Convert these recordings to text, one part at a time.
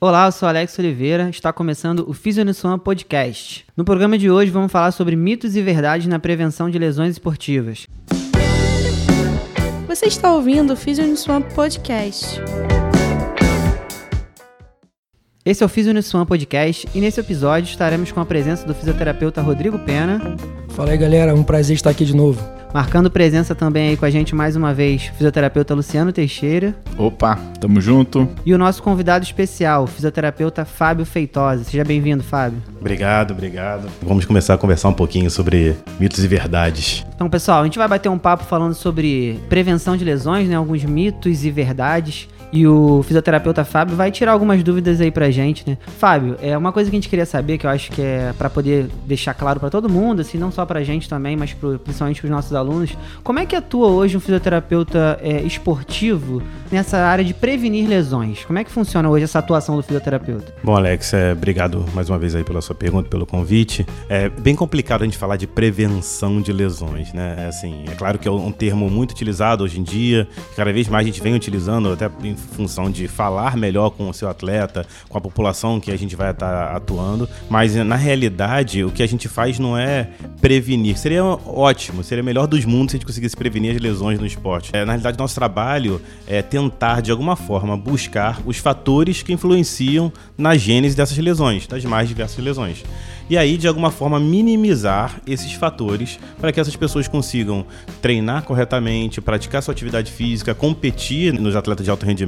Olá, eu sou Alex Oliveira, está começando o Fisionissuan Podcast. No programa de hoje vamos falar sobre mitos e verdades na prevenção de lesões esportivas. Você está ouvindo o Fisionissuan Podcast. Esse é o Fisionissuan Podcast e nesse episódio estaremos com a presença do fisioterapeuta Rodrigo Pena. Fala aí galera, um prazer estar aqui de novo. Marcando presença também aí com a gente mais uma vez, o fisioterapeuta Luciano Teixeira. Opa, tamo junto. E o nosso convidado especial, o fisioterapeuta Fábio Feitosa. Seja bem-vindo, Fábio. Obrigado, obrigado. Vamos começar a conversar um pouquinho sobre mitos e verdades. Então, pessoal, a gente vai bater um papo falando sobre prevenção de lesões, né? Alguns mitos e verdades. E o fisioterapeuta Fábio vai tirar algumas dúvidas aí pra gente, né? Fábio, é uma coisa que a gente queria saber, que eu acho que é para poder deixar claro para todo mundo, assim, não só pra gente também, mas pro, principalmente pros nossos alunos. Como é que atua hoje um fisioterapeuta é, esportivo nessa área de prevenir lesões? Como é que funciona hoje essa atuação do fisioterapeuta? Bom, Alex, é, obrigado mais uma vez aí pela sua pergunta, pelo convite. É bem complicado a gente falar de prevenção de lesões, né? É, assim, é claro que é um termo muito utilizado hoje em dia, cada vez mais a gente vem utilizando até em função de falar melhor com o seu atleta, com a população que a gente vai estar atuando, mas na realidade o que a gente faz não é prevenir. Seria ótimo, seria melhor dos mundos se a gente conseguisse prevenir as lesões no esporte. É, na realidade, nosso trabalho é tentar de alguma forma buscar os fatores que influenciam na gênese dessas lesões, das mais diversas lesões e aí de alguma forma minimizar esses fatores para que essas pessoas consigam treinar corretamente, praticar sua atividade física, competir nos atletas de alto rendimento,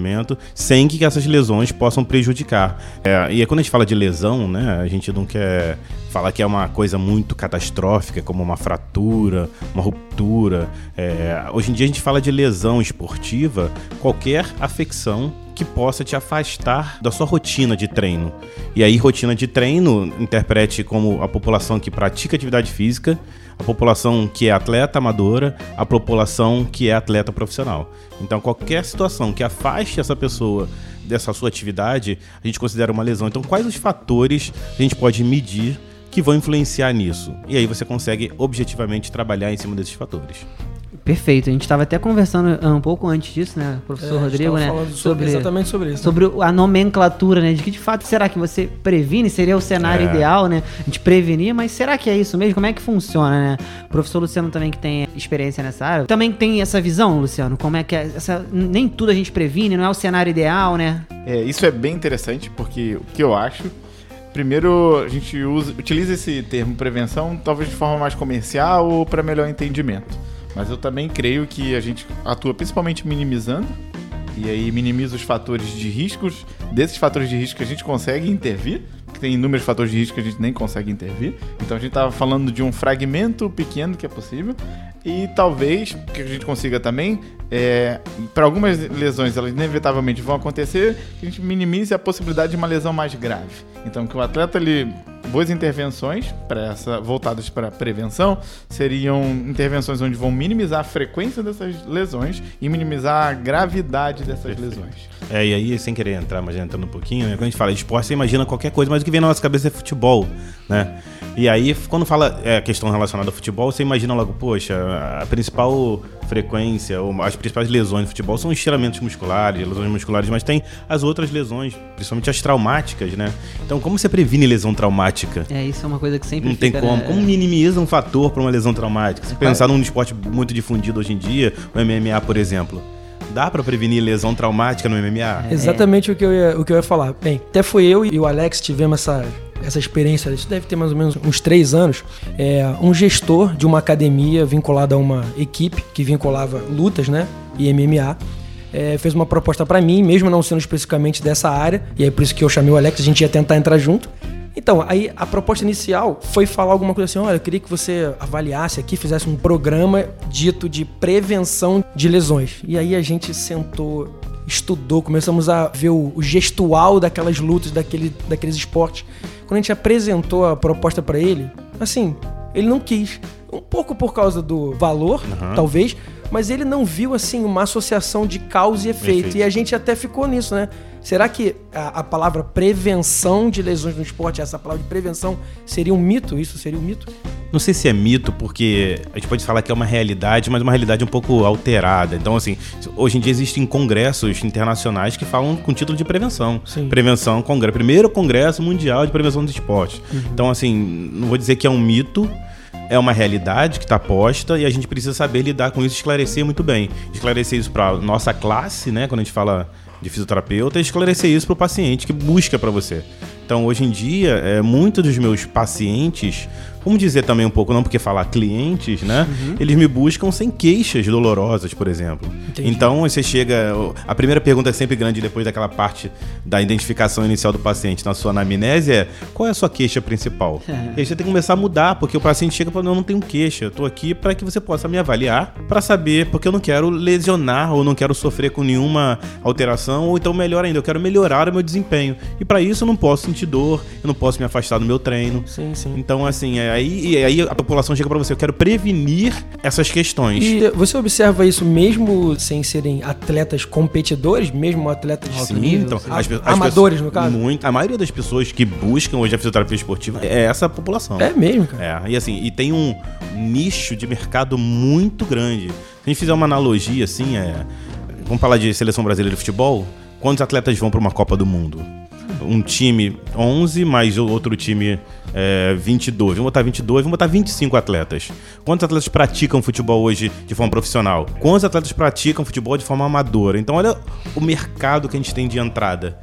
sem que essas lesões possam prejudicar. É, e é quando a gente fala de lesão, né, a gente não quer falar que é uma coisa muito catastrófica, como uma fratura, uma ruptura. É, hoje em dia a gente fala de lesão esportiva, qualquer afecção que possa te afastar da sua rotina de treino. E aí, rotina de treino, interprete como a população que pratica atividade física, a população que é atleta amadora, a população que é atleta profissional. Então, qualquer situação que afaste essa pessoa dessa sua atividade, a gente considera uma lesão. Então, quais os fatores a gente pode medir que vão influenciar nisso? E aí você consegue objetivamente trabalhar em cima desses fatores. Perfeito. A gente estava até conversando ah, um pouco antes disso, né, professor É, a gente Rodrigo, né? falando sobre- exatamente sobre isso, né? Sobre a nomenclatura, né? De que de fato será que você previne? Seria o cenário É. ideal, né? A gente prevenir, mas será que é isso mesmo? Como é que funciona, né? O professor Luciano também que tem experiência nessa área, também tem essa visão, Luciano? Como é que é essa nem tudo a gente previne, não é o cenário ideal, né? É, isso é bem interessante, porque o que eu acho. Primeiro, a gente usa, utiliza esse termo prevenção talvez de forma mais comercial ou para melhor entendimento. Mas eu também creio que a gente atua principalmente minimizando, e aí minimiza os fatores de riscos. Desses fatores de risco a gente consegue intervir, porque tem inúmeros fatores de risco que a gente nem consegue intervir. Então a gente estava falando de um fragmento pequeno que é possível. E talvez que a gente consiga também, é, para algumas lesões elas inevitavelmente vão acontecer, que a gente minimize a possibilidade de uma lesão mais grave. Então que o atleta ele boas intervenções para essa voltadas para prevenção seriam intervenções onde vão minimizar a frequência dessas lesões e minimizar a gravidade dessas lesões. É, e aí, sem querer entrar, mas já entrando um pouquinho, né? quando a gente fala esporte, você imagina qualquer coisa, mas o que vem na nossa cabeça é futebol, né? E aí, quando fala é, questão relacionada ao futebol, você imagina logo, poxa, a principal frequência, ou as principais lesões do futebol são estiramentos musculares, lesões musculares, mas tem as outras lesões, principalmente as traumáticas, né? Então, como você previne lesão traumática? É, isso é uma coisa que sempre Não tem fica, como. né? Como minimiza um fator para uma lesão traumática? Se pensar num esporte muito difundido hoje em dia, o MMA, por exemplo. Dá para prevenir lesão traumática no MMA? É. Exatamente o, que eu ia, o que eu ia falar. Bem, até foi eu e o Alex tivemos essa, essa experiência, isso deve ter mais ou menos uns três anos. É, um gestor de uma academia vinculada a uma equipe que vinculava lutas, né? E MMA. é, fez uma proposta pra mim, mesmo não sendo especificamente dessa área, e aí por isso que eu chamei o Alex, a gente ia tentar entrar junto. Então, aí a proposta inicial foi falar alguma coisa assim: olha, eu queria que você avaliasse aqui, fizesse um programa dito de prevenção de lesões. E aí a gente sentou, estudou, começamos a ver o, gestual daquelas lutas, daquele, daqueles esportes. Quando a gente apresentou a proposta pra ele, assim, ele não quis. Um pouco por causa do valor, talvez, mas ele não viu assim uma associação de causa e efeito. Efeito. E a gente até ficou nisso, né? Será que a, a palavra prevenção de lesões no esporte, essa palavra de prevenção, seria um mito? Isso seria um mito? não sei se é mito, porque a gente pode falar que é uma realidade, mas uma realidade um pouco alterada. Então, assim, hoje em dia existem congressos internacionais que falam com título de prevenção. Sim. Prevenção, congresso, primeiro congresso mundial de prevenção dos esportes. Então, assim, não vou dizer que é um mito, é uma realidade que está posta e a gente precisa saber lidar com isso, esclarecer muito bem. Esclarecer isso para nossa classe, né? Quando a gente fala de fisioterapeuta, e esclarecer isso para o paciente que busca para você. Então, hoje em dia, é, muitos dos meus pacientes, vamos dizer também um pouco, não porque falar clientes, né? Eles me buscam sem queixas dolorosas, por exemplo. Entendi. Então, você chega. A primeira pergunta é sempre grande depois daquela parte da identificação inicial do paciente na sua anamnese é: qual é a sua queixa principal? É. E aí você tem que começar a mudar, porque o paciente chega e fala: não, eu não tenho queixa, eu tô aqui para que você possa me avaliar, para saber, porque eu não quero lesionar ou não quero sofrer com nenhuma alteração, ou então melhor ainda, eu quero melhorar o meu desempenho. E para isso eu não posso sentir dor, eu não posso me afastar do meu treino. Sim, sim. Então, assim, é aí, e aí a população chega para você, eu quero prevenir essas questões. E você observa isso mesmo sem serem atletas competidores, mesmo atletas de alto Sim, nível? então, as as amadores, pessoas- no caso? Muito. A maioria das pessoas que buscam hoje a fisioterapia esportiva é essa população. É mesmo, cara. É, e assim, e tem um nicho de mercado muito grande. Se a gente fizer uma analogia, assim, é. Vamos falar de seleção brasileira de futebol? Quantos atletas vão para uma Copa do Mundo? Um time 11, mais outro time é, 22. Vamos botar 22, vamos botar 25 atletas. Quantos atletas praticam futebol hoje de forma profissional? Quantos atletas praticam futebol de forma amadora? Então, olha o mercado que a gente tem de entrada.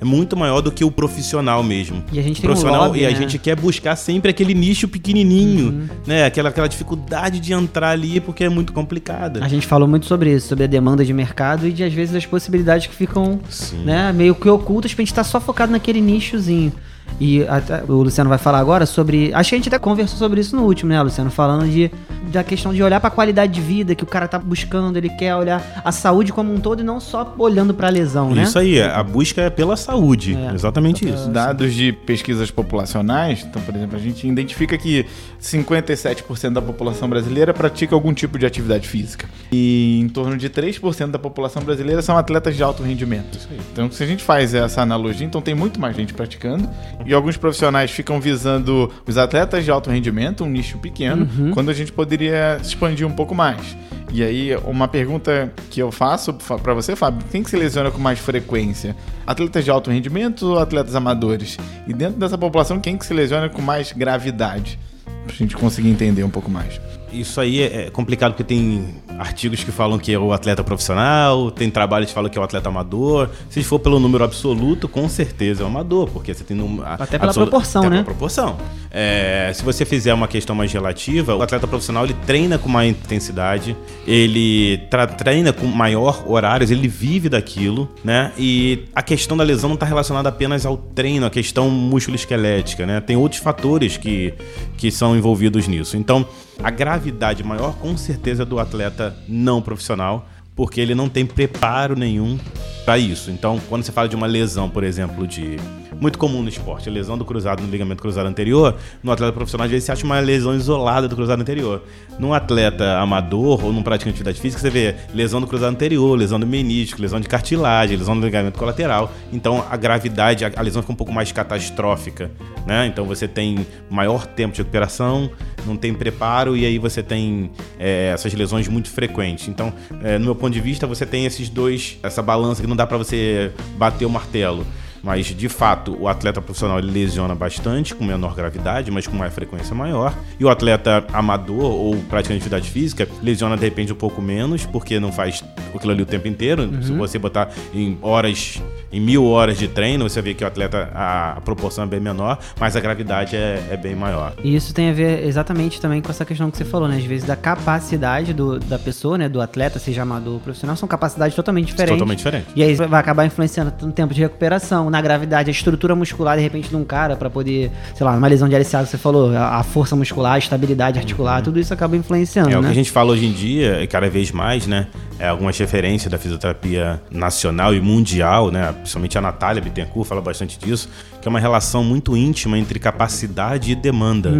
É muito maior do que o profissional mesmo. E a gente O tem um profissional lobby, e a né? gente quer buscar sempre aquele nicho pequenininho, né? Aquela, aquela dificuldade de entrar ali porque é muito complicada. A gente falou muito sobre isso, sobre a demanda de mercado e de às vezes as possibilidades que ficam Sim. né, meio que ocultas pra gente estar só focado naquele nichozinho. E até- o Luciano vai falar agora sobre. Acho que a gente até conversou sobre isso no último, né, Luciano? Falando de, da questão de olhar pra qualidade de vida que o cara tá buscando, ele quer olhar a saúde como um todo e não só olhando pra lesão, né? Isso aí, a busca é pela saúde. É. Exatamente isso. Dados de pesquisas populacionais, então, por exemplo, a gente identifica que 57% da população brasileira pratica algum tipo de atividade física. E em torno de 3% da população brasileira são atletas de alto rendimento. Então, se a gente faz essa analogia, então tem muito mais gente praticando. E alguns profissionais ficam visando os atletas de alto rendimento, um nicho pequeno, quando a gente poderia expandir um pouco mais. E aí, uma pergunta que eu faço para você, Fábio: quem que se lesiona com mais frequência? Atletas de alto rendimento ou atletas amadores? E dentro dessa população, quem que se lesiona com mais gravidade? Pra gente conseguir entender um pouco mais. Isso aí é é complicado porque tem artigos que falam que é o atleta profissional, tem trabalhos que falam que é o atleta amador. Se for pelo número absoluto, com certeza é o amador, porque você tem número. Até pela proporção, até né? Pela proporção. É, se você fizer uma questão mais relativa, o atleta profissional ele treina com maior intensidade, ele treina com maior horários, ele vive daquilo, né? E a questão da lesão não está relacionada apenas ao treino, a questão músculo-esquelética, né? Tem outros fatores que, que são envolvidos nisso. Então, a gravidade maior, com certeza, do atleta não profissional, porque ele não tem preparo nenhum para isso. Então, quando você fala de uma lesão, por exemplo, de muito comum no esporte, a lesão do cruzado no ligamento cruzado anterior, no atleta profissional às vezes você acha uma lesão isolada do cruzado anterior. Num atleta amador ou num praticante de atividade física, você vê lesão do cruzado anterior, lesão do menisco, lesão de cartilagem, lesão do ligamento colateral. Então, a gravidade, a lesão fica um pouco mais catastrófica, né? Então, você tem maior tempo de recuperação, não tem preparo e aí você tem é, essas lesões muito frequentes. Então, é, no meu ponto de vista, você tem esses dois, essa balança que não dá para você bater o martelo. Mas, de fato, o atleta profissional ele lesiona bastante, com menor gravidade, mas com uma frequência maior. E o atleta amador ou praticante de atividade física lesiona, de repente, um pouco menos, porque não faz aquilo ali o tempo inteiro. Se você botar em horas, em mil horas de treino, você vê que o atleta, a, a proporção é bem menor, mas a gravidade é, é bem maior. E isso tem a ver exatamente também com essa questão que você falou, né? Às vezes da capacidade do, da pessoa, né? Do atleta, seja amador ou profissional, são capacidades totalmente diferentes. Totalmente diferente. E aí vai acabar influenciando no tempo de recuperação, na gravidade, a estrutura muscular, de repente, de um cara pra poder, sei lá, numa lesão de LCA que você falou, a, força muscular, a estabilidade articular, tudo isso acaba influenciando, É o né? que a gente fala hoje em dia, e cada vez mais, né? É, algumas referências da fisioterapia nacional e mundial, né? Principalmente a Natália Bittencourt fala bastante disso, que é uma relação muito íntima entre capacidade e demanda.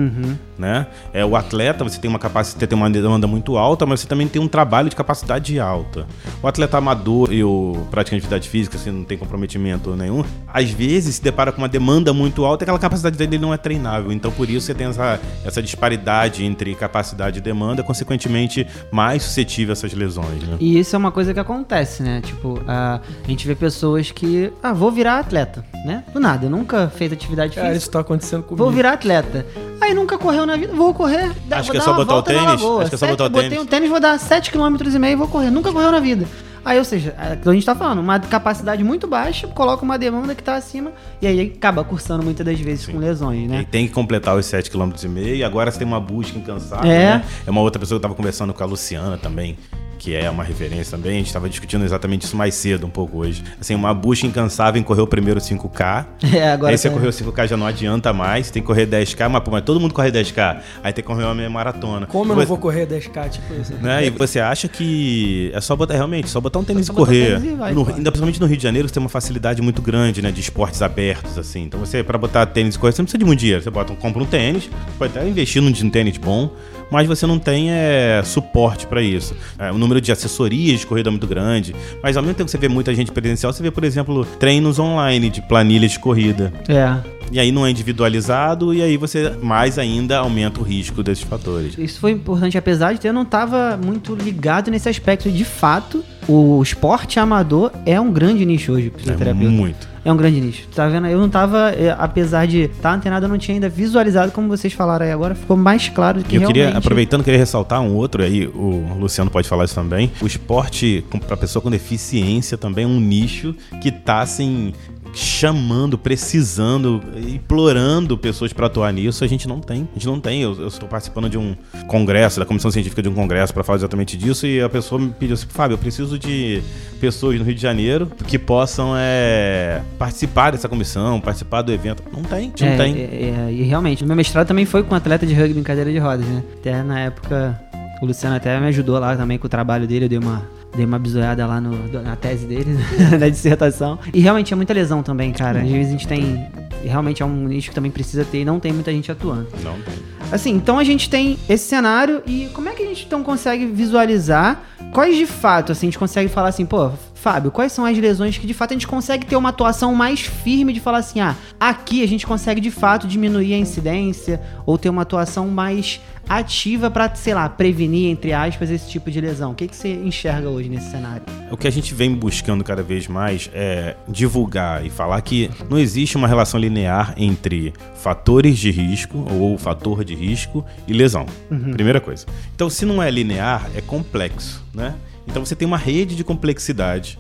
né? É o atleta, você tem uma capacidade, tem uma demanda muito alta, mas você também tem um trabalho de capacidade alta. O atleta amador e o praticante de atividade física, assim, não tem comprometimento nenhum, às vezes se depara com uma demanda muito alta e aquela capacidade dele não é treinável. Então, por isso você tem essa, essa disparidade entre capacidade e demanda, consequentemente mais suscetível a essas lesões, né? E isso é uma coisa que acontece, né? Tipo, a, a gente vê pessoas que, ah, vou virar atleta, né? Do nada, eu nunca fiz atividade Cara, física. isso tá acontecendo comigo. Vou virar atleta. Aí nunca correu na vida, vou correr. Acho vou que é só botar o tênis, acho que é só Sete- botar o Botei tênis. um tênis, vou dar 7,5 km e vou correr. Nunca correu na vida. Aí, ou seja, é o que a gente tá falando, uma capacidade muito baixa, coloca uma demanda que tá acima, e aí acaba cursando muitas das vezes com lesões, E né? tem que completar os 7,5 km e agora você tem uma busca incansável, É. né? É uma outra pessoa que eu tava conversando com a Luciana também, que é uma referência também. A gente tava discutindo exatamente isso mais cedo, um pouco hoje. Assim, uma busca incansável em correr o primeiro 5K. É, agora aí você tá- correu 5K já não adianta mais, tem que correr 10K, mas, pô, mas todo mundo corre 10K. Aí tem que correr uma meia maratona. Como eu não vou correr 10k, tipo isso? né? E você acha que é só botar, realmente, só botar um tênis e correr. tênis e vai, No- ainda principalmente no Rio de Janeiro, você tem uma facilidade muito grande, né? De esportes abertos, assim. Então você, pra botar tênis e correr, você não precisa de muito dinheiro. Você bota, compra um tênis, pode até investir num tênis bom, mas você não tem é, suporte pra isso. É, o número de assessorias de corrida é muito grande. Mas ao mesmo tempo que você vê muita gente presencial, você vê, por exemplo, treinos online de planilhas de corrida. É. E aí não é individualizado, e aí você mais ainda aumenta o risco desses fatores. Isso foi importante, apesar de eu não tava muito ligado nesse aspecto. De fato, o esporte amador é um grande nicho hoje, É fisioterapeuta. muito. É um grande nicho. Tá vendo? Eu não tava, é, apesar de estar antenado, eu não tinha ainda visualizado como vocês falaram aí agora. Ficou mais claro que E eu queria, realmente... aproveitando, queria ressaltar um outro aí, o Luciano pode falar isso também. O esporte para pessoa com deficiência também é um nicho que tá assim chamando, precisando, implorando pessoas para atuar nisso. A gente não tem. A gente não tem. Eu, eu estou participando de um congresso, da comissão científica de um congresso para falar exatamente disso e a pessoa me pediu assim, Fábio, eu preciso de pessoas no Rio de Janeiro que possam é, participar dessa comissão, participar do evento. Não tem, a gente não É, tem. é, é, e realmente, meu mestrado também foi com atleta de rugby em cadeira de rodas, né? Até na época, o Luciano até me ajudou lá também com o trabalho dele, eu dei uma, dei uma bisoiada lá no, na tese dele, na dissertação. E realmente é muita lesão também, cara. Às vezes a gente tem. Realmente é um nicho que também precisa ter e não tem muita gente atuando. Não tem. Assim, então a gente tem esse cenário e como é que a gente então consegue visualizar quais de fato, assim, a gente consegue falar assim, pô, Fábio, quais são as lesões que de fato a gente consegue ter uma atuação mais firme de falar assim, ah, aqui a gente consegue de fato diminuir a incidência ou ter uma atuação mais ativa pra, sei lá, prevenir, entre aspas, esse tipo de lesão? O que, que você enxerga hoje nesse cenário? O que a gente vem buscando cada vez mais é divulgar e falar que não existe uma relação linear entre fatores de risco ou fator de risco e lesão. Primeira coisa. Então, se não é linear, é complexo, né? Então você tem uma rede de complexidade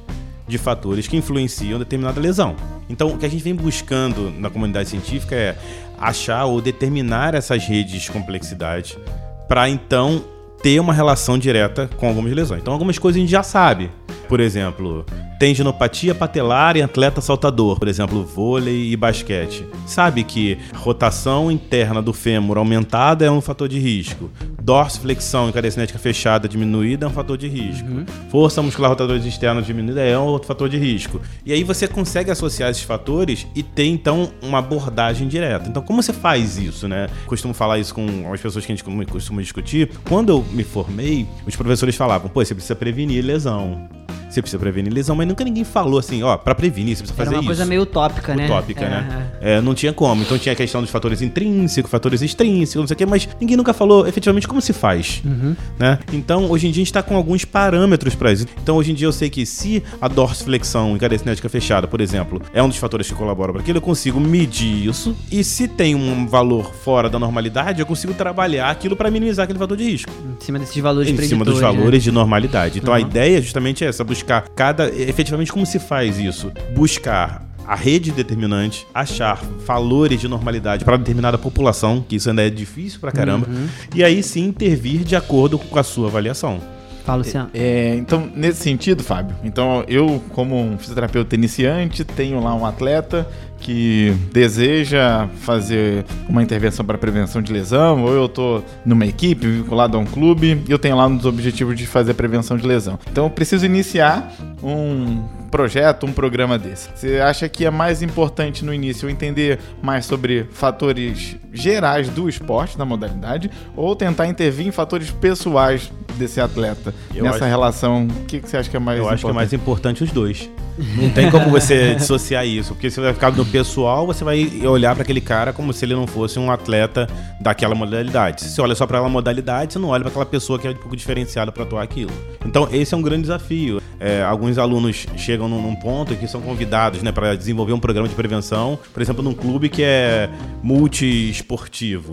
de fatores que influenciam determinada lesão. Então, o que a gente vem buscando na comunidade científica é achar ou determinar essas redes de complexidade para então ter uma relação direta com algumas lesões. Então, algumas coisas a gente já sabe. Por exemplo, tendinopatia patelar em atleta saltador, por exemplo, vôlei e basquete. Sabe que rotação interna do fêmur aumentada é um fator de risco. Dorsiflexão em cadeia cinética fechada diminuída é um fator de risco. Força muscular rotadora externa diminuída é um outro fator de risco. E aí você consegue associar esses fatores e ter então uma abordagem direta. Então, como você faz isso, né? Costumo falar isso com as pessoas que a gente costuma discutir. Quando eu me formei, os professores falavam: pô, você precisa prevenir lesão. Você precisa prevenir lesão, mas nunca ninguém falou assim, ó, pra prevenir, você precisa Era fazer uma isso. coisa meio utópica, né? Utópica, É, né? É, não tinha como. Então tinha a questão dos fatores intrínsecos, fatores extrínsecos, não sei o quê, mas ninguém nunca falou efetivamente como se faz. Uhum. Né? Então, hoje em dia, a gente está com alguns parâmetros para isso. Então, hoje em dia, eu sei que se a dorsiflexão em cadeia cinética fechada, por exemplo, é um dos fatores que colabora para aquilo, eu consigo medir isso. E se tem um valor fora da normalidade, eu consigo trabalhar aquilo para minimizar aquele fator de risco Em cima desses valores em cima dos né? valores de normalidade. Então a Uhum. ideia justamente é essa, buscar cada efetivamente como se faz isso? Buscar a rede determinante, achar valores de normalidade para determinada população, que isso ainda é difícil pra caramba, Uhum. e aí sim intervir de acordo com a sua avaliação. Fala, Luciano. É, então, nesse sentido, Fábio, então eu, como um fisioterapeuta iniciante, tenho lá um atleta que deseja fazer uma intervenção para prevenção de lesão, ou eu tô numa equipe vinculado a um clube e eu tenho lá dos objetivos de fazer prevenção de lesão. Então eu preciso iniciar um projeto, um programa desse? Você acha que é mais importante no início entender mais sobre fatores gerais do esporte, da modalidade, ou tentar intervir em fatores pessoais desse atleta Eu nessa acho- relação? O que, que você acha que é mais Eu importante? acho que é mais importante os dois. Não tem como você dissociar isso, porque você vai ficar no pessoal, você vai olhar para aquele cara como se ele não fosse um atleta daquela modalidade. Se você olha só para aquela modalidade, você não olha para aquela pessoa que é um pouco diferenciada para atuar aquilo. Então, esse é um grande desafio. É, alguns alunos chegam num, num ponto que são convidados né, para desenvolver um programa de prevenção, por exemplo, num clube que é multiesportivo.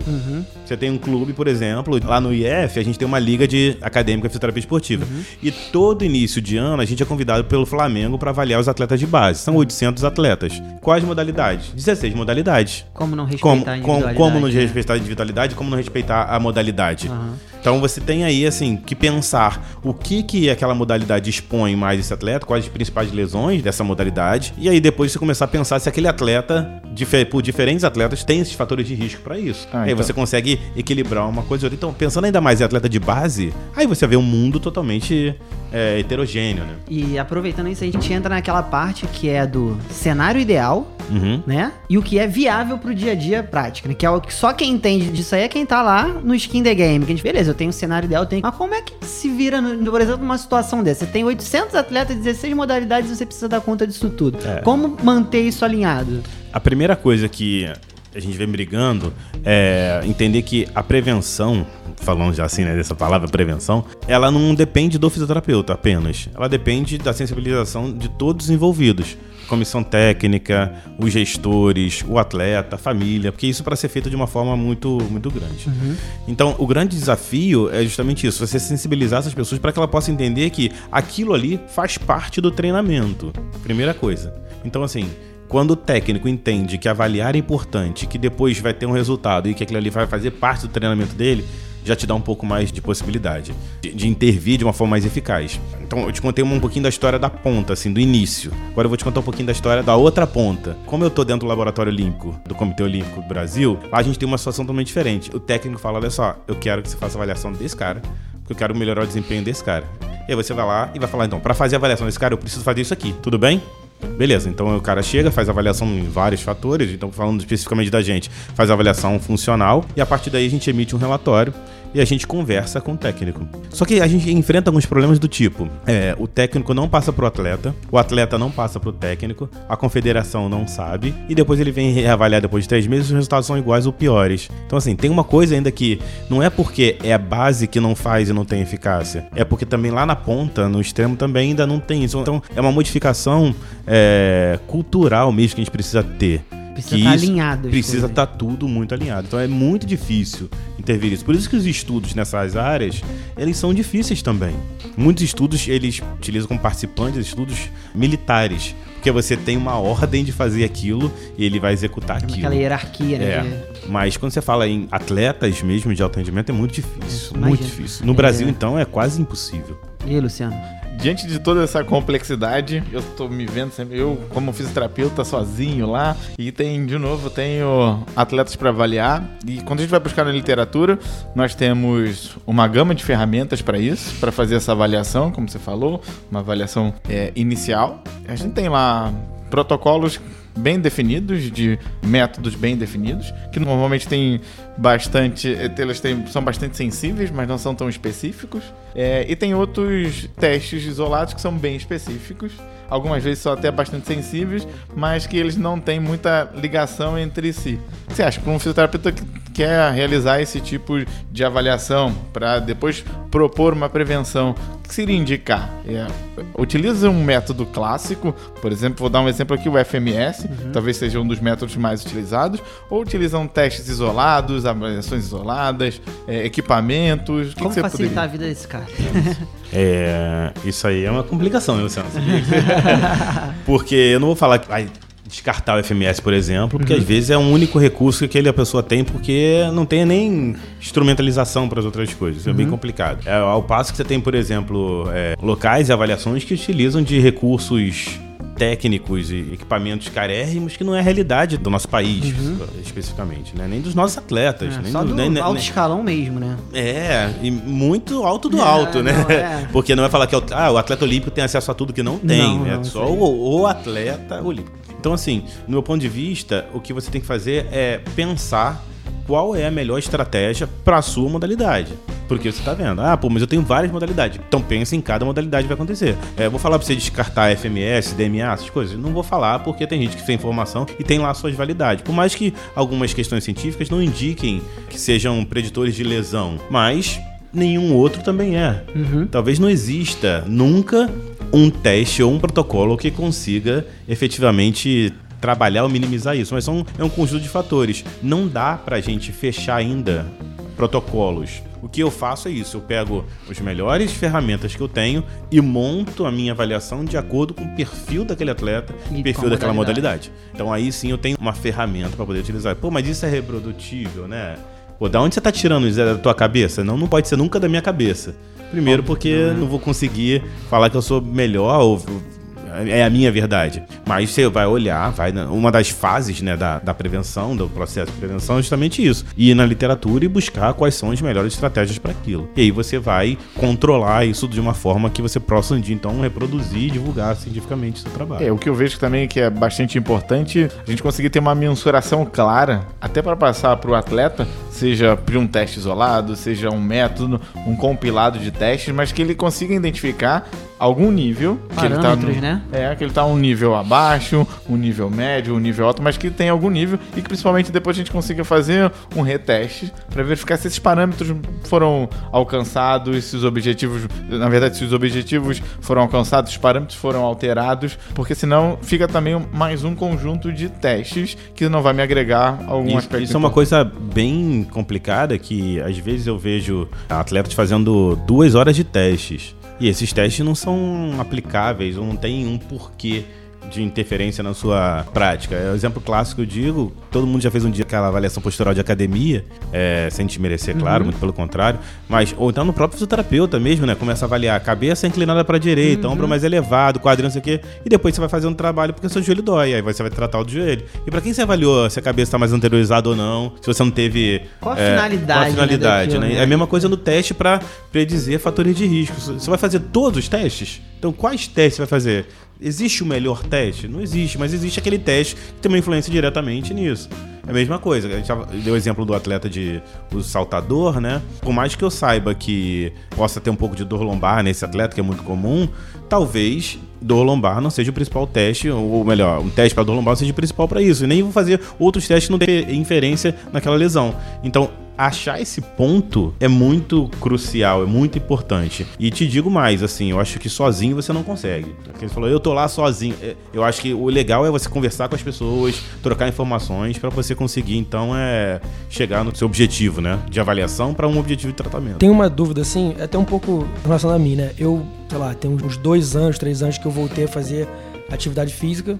Você tem um clube, por exemplo, lá no IF, a gente tem uma liga de acadêmica de fisioterapia esportiva. E todo início de ano a gente é convidado pelo Flamengo para avaliar os atletas de base. São 800 atletas. Quais modalidades? 16 modalidades. Como não respeitar Como, a como, individualidade? como não né? respeitar a individualidade, como não respeitar a modalidade. Aham. Então você tem aí, assim, que pensar o que que aquela modalidade expõe mais esse atleta, quais as principais lesões dessa modalidade, e aí depois você começar a pensar se aquele atleta, por diferentes atletas, tem esses fatores de risco para isso. Ah, aí então. você consegue equilibrar uma coisa e outra. Então, pensando ainda mais em atleta de base, aí você vê um mundo totalmente é, heterogêneo, né? E aproveitando isso, a gente entra naquela parte que é do cenário ideal, Uhum. né? E o que é viável pro dia a dia prático, né? Que é o que só quem entende disso aí é quem tá lá no skin the game. Que a gente, beleza, tenho um cenário ideal, tenho. Mas como é que se vira, no, por exemplo, numa situação dessa? Você tem 800 atletas, 16 modalidades e você precisa dar conta disso tudo. É. Como manter isso alinhado? A primeira coisa que a gente vem brigando é entender que a prevenção, falando já assim, né, dessa palavra prevenção, ela não depende do fisioterapeuta apenas. Ela depende da sensibilização de todos os envolvidos. Comissão técnica, os gestores, o atleta, a família, porque isso para ser feito de uma forma muito, muito grande. Então, o grande desafio é justamente isso: você sensibilizar essas pessoas para que ela possa entender que aquilo ali faz parte do treinamento. Primeira coisa. Então, assim, quando o técnico entende que avaliar é importante, que depois vai ter um resultado e que aquilo ali vai fazer parte do treinamento dele, já te dá um pouco mais de possibilidade de, de intervir de uma forma mais eficaz. Então, eu te contei um pouquinho da história da ponta, assim, do início. Agora eu vou te contar um pouquinho da história da outra ponta. Como eu tô dentro do laboratório olímpico, do Comitê Olímpico do Brasil, lá a gente tem uma situação totalmente diferente. O técnico fala: olha só, eu quero que você faça avaliação desse cara, porque eu quero melhorar o desempenho desse cara. E aí você vai lá e vai falar: então, para fazer a avaliação desse cara, eu preciso fazer isso aqui, tudo bem? Beleza, então o cara chega, faz avaliação em vários fatores, então falando especificamente da gente, faz avaliação funcional e a partir daí a gente emite um relatório e a gente conversa com o técnico. Só que a gente enfrenta alguns problemas do tipo: é, o técnico não passa pro atleta, o atleta não passa pro técnico, a confederação não sabe, e depois ele vem reavaliar depois de três meses os resultados são iguais ou piores. Então, assim, tem uma coisa ainda que não é porque é a base que não faz e não tem eficácia, é porque também lá na ponta, no extremo, também ainda não tem isso. Então, é uma modificação é, cultural mesmo que a gente precisa ter. Precisa Que estar isso alinhado. Precisa estar tudo muito alinhado. Então é muito difícil intervir isso. Por isso que os estudos nessas áreas, eles são difíceis também. Muitos estudos, eles utilizam como participantes estudos militares. Porque você tem uma ordem de fazer aquilo e ele vai executar aquilo. Aquela hierarquia, né? É. Mas quando você fala em atletas mesmo de alto rendimento, é muito difícil. Imagina. Muito difícil. No É. Brasil, então, é quase impossível. E aí, Luciano? Diante de toda essa complexidade, eu tô me vendo sempre, eu como fisioterapeuta sozinho lá, e tem, de novo, tenho atletas para avaliar, e quando a gente vai buscar na literatura, nós temos uma gama de ferramentas para isso, para fazer essa avaliação, como você falou, uma avaliação é, inicial. A gente tem lá protocolos bem definidos, de métodos bem definidos, que normalmente tem bastante. Eles têm, são bastante sensíveis, mas não são tão específicos. É, e tem outros testes isolados que são bem específicos. Algumas vezes são até bastante sensíveis, mas que eles não têm muita ligação entre si. Que você acha? Para um fisioterapeuta que quer realizar esse tipo de avaliação para depois propor uma prevenção, o que seria indicar? É, utiliza um método clássico, por exemplo, vou dar um exemplo aqui, o FMS, talvez seja um dos métodos mais utilizados, ou utilizam testes isolados, avaliações isoladas, é, equipamentos. O que, Como que você facilitar poderia? a vida desse cara? É, isso aí é uma complicação, né, Luciano? porque eu não vou falar que vai descartar o FMS, por exemplo, porque às vezes é um único recurso que aquele a pessoa tem porque não tem nem instrumentalização para as outras coisas. Isso é bem complicado. É, ao passo que você tem, por exemplo, é, locais e avaliações que utilizam de recursos técnicos e equipamentos carérrimos que não é a realidade do nosso país, Uhum. especificamente, né? Nem dos nossos atletas. É, nem só do nem- nem- alto escalão mesmo, né? É, e muito alto do É, alto, né? não, é. Porque não é falar que é o, ah, o atleta olímpico tem acesso a tudo que não tem, Não, é não, só o, o atleta olímpico. Então, assim, no meu ponto de vista, o que você tem que fazer é pensar qual é a melhor estratégia para a sua modalidade. Porque você tá vendo, ah, pô, mas eu tenho várias modalidades. Então pensa em cada modalidade que vai acontecer. É, eu vou falar para você descartar FMS, DMA, essas coisas. Não vou falar porque tem gente que tem informação e tem lá suas validades. Por mais que algumas questões científicas não indiquem que sejam preditores de lesão, mas nenhum outro também é. Uhum. Talvez não exista nunca um teste ou um protocolo que consiga efetivamente trabalhar ou minimizar isso, mas são, é um conjunto de fatores. Não dá pra gente fechar ainda protocolos. O que eu faço é isso, eu pego as melhores ferramentas que eu tenho e monto a minha avaliação de acordo com o perfil daquele atleta e o perfil a daquela modalidade. modalidade. Então aí sim eu tenho uma ferramenta pra poder utilizar. Pô, mas isso é reprodutível, né? Pô, da onde você tá tirando isso É da tua cabeça? Não, não pode ser nunca da minha cabeça. Primeiro porque não vou conseguir falar que eu sou melhor ou é a minha verdade. Mas você vai olhar, vai uma das fases né, da, da prevenção, do processo de prevenção é justamente isso. Ir na literatura e buscar quais são as melhores estratégias para aquilo. E aí você vai controlar isso de uma forma que você possa então reproduzir e divulgar cientificamente seu trabalho. É, o que eu vejo também que é bastante importante a gente conseguir ter uma mensuração clara, até para passar para o atleta, seja por um teste isolado, seja um método, um compilado de testes, mas que ele consiga identificar algum nível que ele tá Parâmetros, no- né? É, que ele tá um nível abaixo, um nível médio, um nível alto, mas que tem algum nível e que principalmente depois a gente consiga fazer um reteste para verificar se esses parâmetros foram alcançados, se os objetivos, na verdade, se os objetivos foram alcançados, os parâmetros foram alterados, porque senão fica também mais um conjunto de testes que não vai me agregar algum Isso, aspecto. isso é uma coisa bem complicada que às vezes eu vejo atletas fazendo duas horas de testes. E esses testes não são aplicáveis, não tem um porquê de interferência na sua prática. É o exemplo clássico, eu digo, todo mundo já fez um dia aquela avaliação postural de academia, é, sem desmerecer, claro, muito pelo contrário, mas, ou então no próprio fisioterapeuta mesmo, né, começa a avaliar a cabeça inclinada para direita, ombro mais elevado, quadril, não sei o quê, e depois você vai fazer um trabalho porque seu joelho dói, aí você vai tratar o do joelho. E para quem você avaliou se a cabeça está mais anteriorizada ou não, se você não teve... Qual a é, finalidade, Qual a finalidade, né, né? É a mesma coisa no teste para predizer fatores de risco. Você vai fazer todos os testes? Então, quais testes você vai fazer? Existe o melhor teste? Não existe, mas existe aquele teste que tem uma influência diretamente nisso. É a mesma coisa. A gente deu o exemplo do atleta de o saltador, né? Por mais que eu saiba que possa ter um pouco de dor lombar nesse atleta, que é muito comum, talvez dor lombar não seja o principal teste, ou melhor, um teste para dor lombar seja o principal para isso. E nem vou fazer outros testes que não têm inferência naquela lesão. Então, achar esse ponto é muito crucial, é muito importante. E te digo mais, assim, eu acho que sozinho você não consegue. Você falou, eu tô lá sozinho. É, Eu acho que o legal é você conversar com as pessoas, trocar informações para você conseguir, então, é chegar no seu objetivo, né? De avaliação para um objetivo de tratamento. Tem uma dúvida, assim, até um pouco relacionada a mim, né? Eu, sei lá, tem uns dois anos, três anos que eu voltei a fazer atividade física.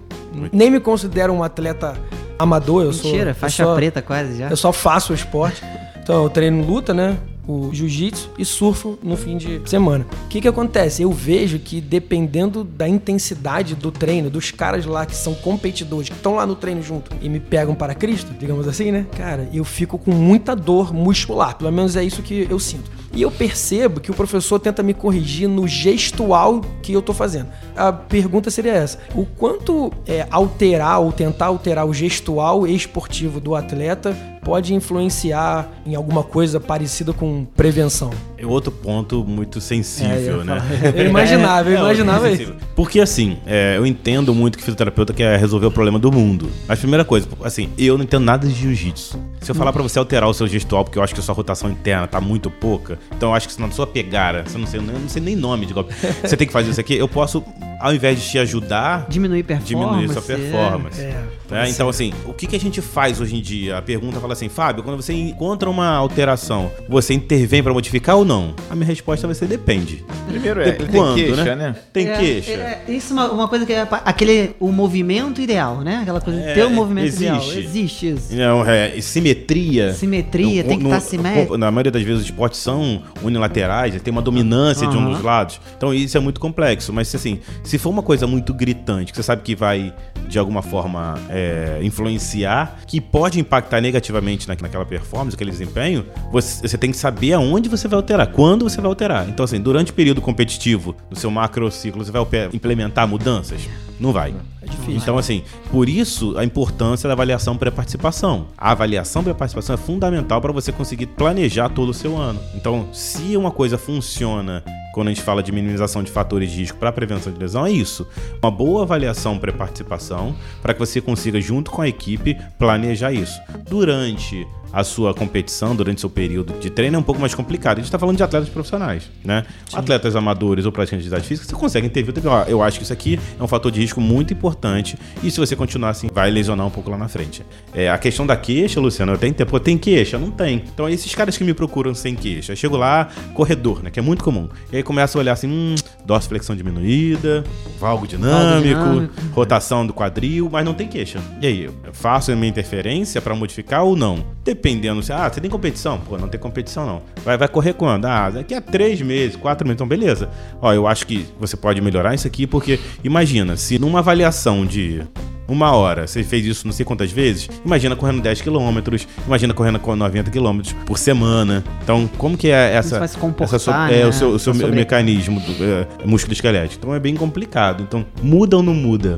Nem me considero um atleta amador, eu sou. Mentira, faixa só- preta quase já. Eu só faço o esporte. Então eu treino luta, né? O jiu-jitsu e surfo no fim de semana. O que que acontece? Eu vejo que dependendo da intensidade do treino, dos caras lá que são competidores, que estão lá no treino junto e me pegam para Cristo, digamos assim, né? Cara, eu fico com muita dor muscular. Pelo menos é isso que eu sinto. E eu percebo que o professor tenta me corrigir no gestual que eu tô fazendo. A pergunta seria essa: o quanto é, alterar ou tentar alterar o gestual esportivo do atleta pode influenciar em alguma coisa parecida com prevenção? É outro ponto muito É, sensível, eu ia né? Eu imaginava, eu É, imaginava muito isso. Porque assim, é, eu entendo muito que fisioterapeuta quer resolver o problema do mundo. Mas primeira coisa, assim, eu não entendo nada de jiu-jitsu. Se eu falar pra você alterar o seu gestual, porque eu acho que a sua rotação interna tá muito pouca, então eu acho que se na sua pegada, você não sei, eu não sei nem nome de golpe, você tem que fazer isso aqui, eu posso, ao invés de te ajudar, Diminuir performance. diminuir sua é. performance. É, né? Então, assim, o que, que a gente faz hoje em dia? A pergunta fala assim, Fábio, quando você encontra uma alteração, você intervém pra modificar ou não? A minha resposta vai ser depende. Primeiro é, De ele quando, tem queixa, né? né? Tem É, queixa. é, é, isso é uma, uma coisa que é aquele o movimento ideal, né? Aquela coisa de É, ter o movimento ideal. existe. Existe isso. Não, é, simetria. Simetria, tem que No- estar simétrico. Na maioria das vezes os esportes são unilaterais, tem uma dominância de um dos lados. Então isso é muito complexo. Mas assim, Se for uma coisa muito gritante, que você sabe que vai de alguma forma é, influenciar, que pode impactar negativamente naquela performance, aquele desempenho, você, você, tem que saber aonde você vai alterar, quando você vai alterar. Então, assim, durante o período competitivo do seu macro ciclo, você vai implementar mudanças? Não vai. É difícil. Então, assim, por isso a importância da avaliação pré-participação. A avaliação pré-participação é fundamental para você conseguir planejar todo o seu ano. Então, se uma coisa funciona quando a gente fala de minimização de fatores de risco para prevenção de lesão, é isso. Uma boa avaliação pré-participação para que você consiga, junto com a equipe, planejar isso. Durante a sua competição durante seu período de treino é um pouco mais complicado. A gente está falando de atletas profissionais, né? Sim. Atletas amadores ou praticantes de atividade física, você consegue intervir. Eu acho que isso aqui é um fator de risco muito importante e se você continuar assim, vai lesionar um pouco lá na frente. É, a questão da queixa, Luciano, eu tenho tempo, tem queixa? Não tem. Então, esses caras que me procuram sem queixa, eu chego lá, corredor, né? Que é muito comum. E aí começa a olhar assim, hum, dorsiflexão diminuída, valgo dinâmico, dinâmico, rotação do quadril, mas não tem queixa. E aí, eu faço a minha interferência para modificar ou não? Dependendo, se, ah, você tem competição? Pô, não tem competição não. Vai, vai correr quando? Ah, daqui a três meses, quatro meses. Então, beleza. Ó, eu acho que você pode melhorar isso aqui, porque imagina, se numa avaliação de uma hora, você fez isso não sei quantas vezes, imagina correndo 10 km, imagina correndo com 90 km por semana. Então, como que é essa. Vai se comportar, essa né? É o seu, o seu mecanismo do, é, músculo esquelético. Então é bem complicado. Então, muda ou não muda?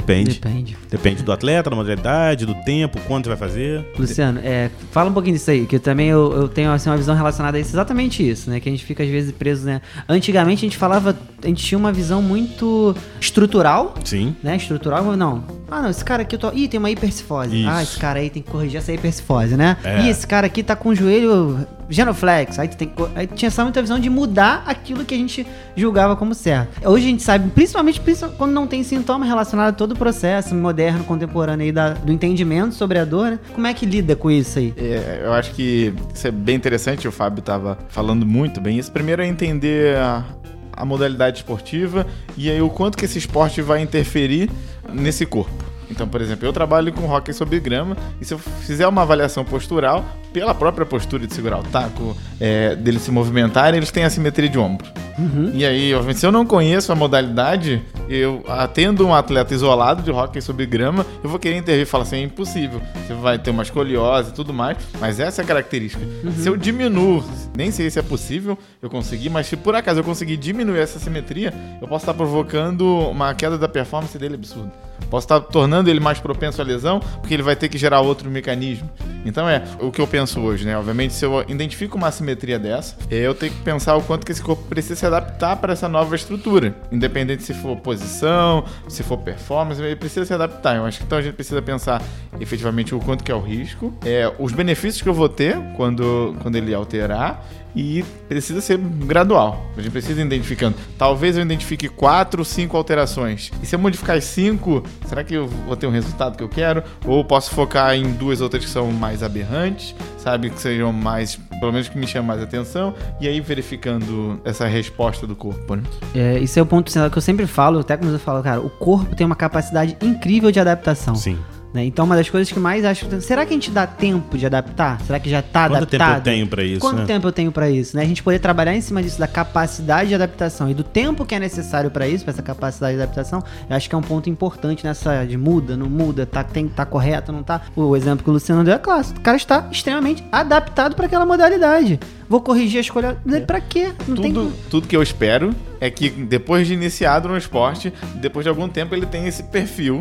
Depende. Depende. Depende do atleta, da modalidade, do tempo, quanto você vai fazer. Luciano, é, fala um pouquinho disso aí, que também eu, eu tenho assim, uma visão relacionada a isso, exatamente isso, né? Que a gente fica às vezes preso, né? Antigamente a gente falava, a gente tinha uma visão muito estrutural. Sim. Né? Estrutural, não. Ah, não, esse cara aqui eu tô. Ih, tem uma hipercifose. Isso. Ah, esse cara aí tem que corrigir essa hipercifose, né? É. Ih, esse cara aqui tá com o joelho genoflex. Aí, tem, aí tinha essa muita visão de mudar aquilo que a gente julgava como certo. Hoje a gente sabe, principalmente, principalmente quando não tem sintoma relacionado a todo o processo moderno, contemporâneo aí da, do entendimento sobre a dor, né? Como é que lida com isso aí? É, eu acho que isso é bem interessante, o Fábio tava falando muito bem isso. Primeiro é entender a, a modalidade esportiva e aí o quanto que esse esporte vai interferir nesse corpo. Então, por exemplo, eu trabalho com hockey sobre grama e se eu fizer uma avaliação postural, pela própria postura de segurar o taco, é, deles se movimentarem, eles têm assimetria de ombro. Uhum. E aí, obviamente, se eu não conheço a modalidade, eu atendo um atleta isolado de hockey sobre grama, eu vou querer intervir e falar assim, é impossível. Você vai ter uma escoliose e tudo mais, mas essa é a característica. Uhum. Se eu diminuo, nem sei se é possível eu conseguir, mas se por acaso eu conseguir diminuir essa assimetria, eu posso estar provocando uma queda da performance dele absurda. Posso estar tornando ele mais propenso à lesão, porque ele vai ter que gerar outro mecanismo. Então é o que eu penso hoje, né? Obviamente, se eu identifico uma assimetria dessa, eu tenho que pensar o quanto que esse corpo precisa se adaptar para essa nova estrutura. Independente se for posição, se for performance, ele precisa se adaptar. Eu acho que então a gente precisa pensar efetivamente o quanto que é o risco, é, os benefícios que eu vou ter quando, quando ele alterar e precisa ser gradual. A gente precisa ir identificando. Talvez eu identifique quatro, cinco alterações. E se eu modificar as cinco, será que eu vou ter um resultado que eu quero? Ou posso focar em duas outras que são mais aberrantes, sabe? Que sejam mais, pelo menos que me chamem mais atenção. E aí verificando essa resposta do corpo, né? É, isso é o ponto que eu sempre falo, até como eu falo, cara, o corpo tem uma capacidade incrível de adaptação. Sim. Né? Então, uma das coisas que mais acho. Será que a gente dá tempo de adaptar? Será que já está adaptado? Quanto tempo eu tenho para isso? Quanto né? tempo eu tenho para isso? Né? A gente poder trabalhar em cima disso, da capacidade de adaptação e do tempo que é necessário para isso, para essa capacidade de adaptação, eu acho que é um ponto importante nessa de muda, não muda, tá, tem, tá correto, não tá. O exemplo que o Luciano deu é clássico. O cara está extremamente adaptado para aquela modalidade. Vou corrigir a escolha. É. Pra quê? Não tudo, tem... tudo que eu espero é que depois de iniciado no esporte, depois de algum tempo, ele tenha esse perfil